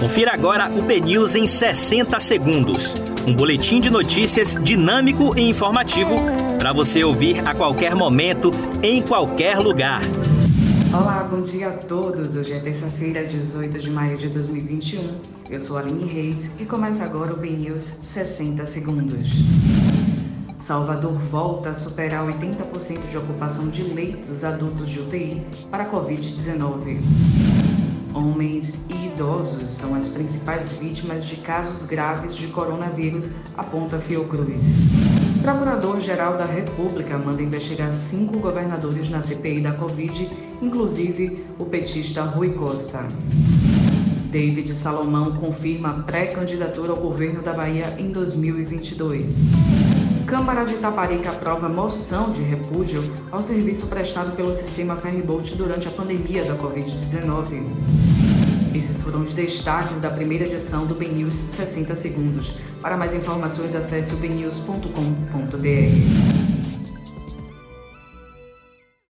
Confira agora o BNews em 60 segundos. Um boletim de notícias dinâmico e informativo para você ouvir a qualquer momento, em qualquer lugar. Olá, bom dia a todos. Hoje é terça-feira, 18 de maio de 2021. Eu sou Aline Reis e começa agora o BNews 60 segundos. Salvador volta a superar 80% de ocupação de leitos adultos de UTI para a Covid-19. Idosos são as principais vítimas de casos graves de coronavírus, aponta Fiocruz. Procurador-Geral da República manda investigar cinco governadores na CPI da Covid, inclusive o petista Rui Costa. David Salomão confirma pré-candidatura ao governo da Bahia em 2022. Câmara de Itaparica aprova moção de repúdio ao serviço prestado pelo sistema Ferryboat durante a pandemia da Covid-19. Foram os destaques da primeira edição do BNews 60 Segundos. Para mais informações, acesse o bnews.com.br.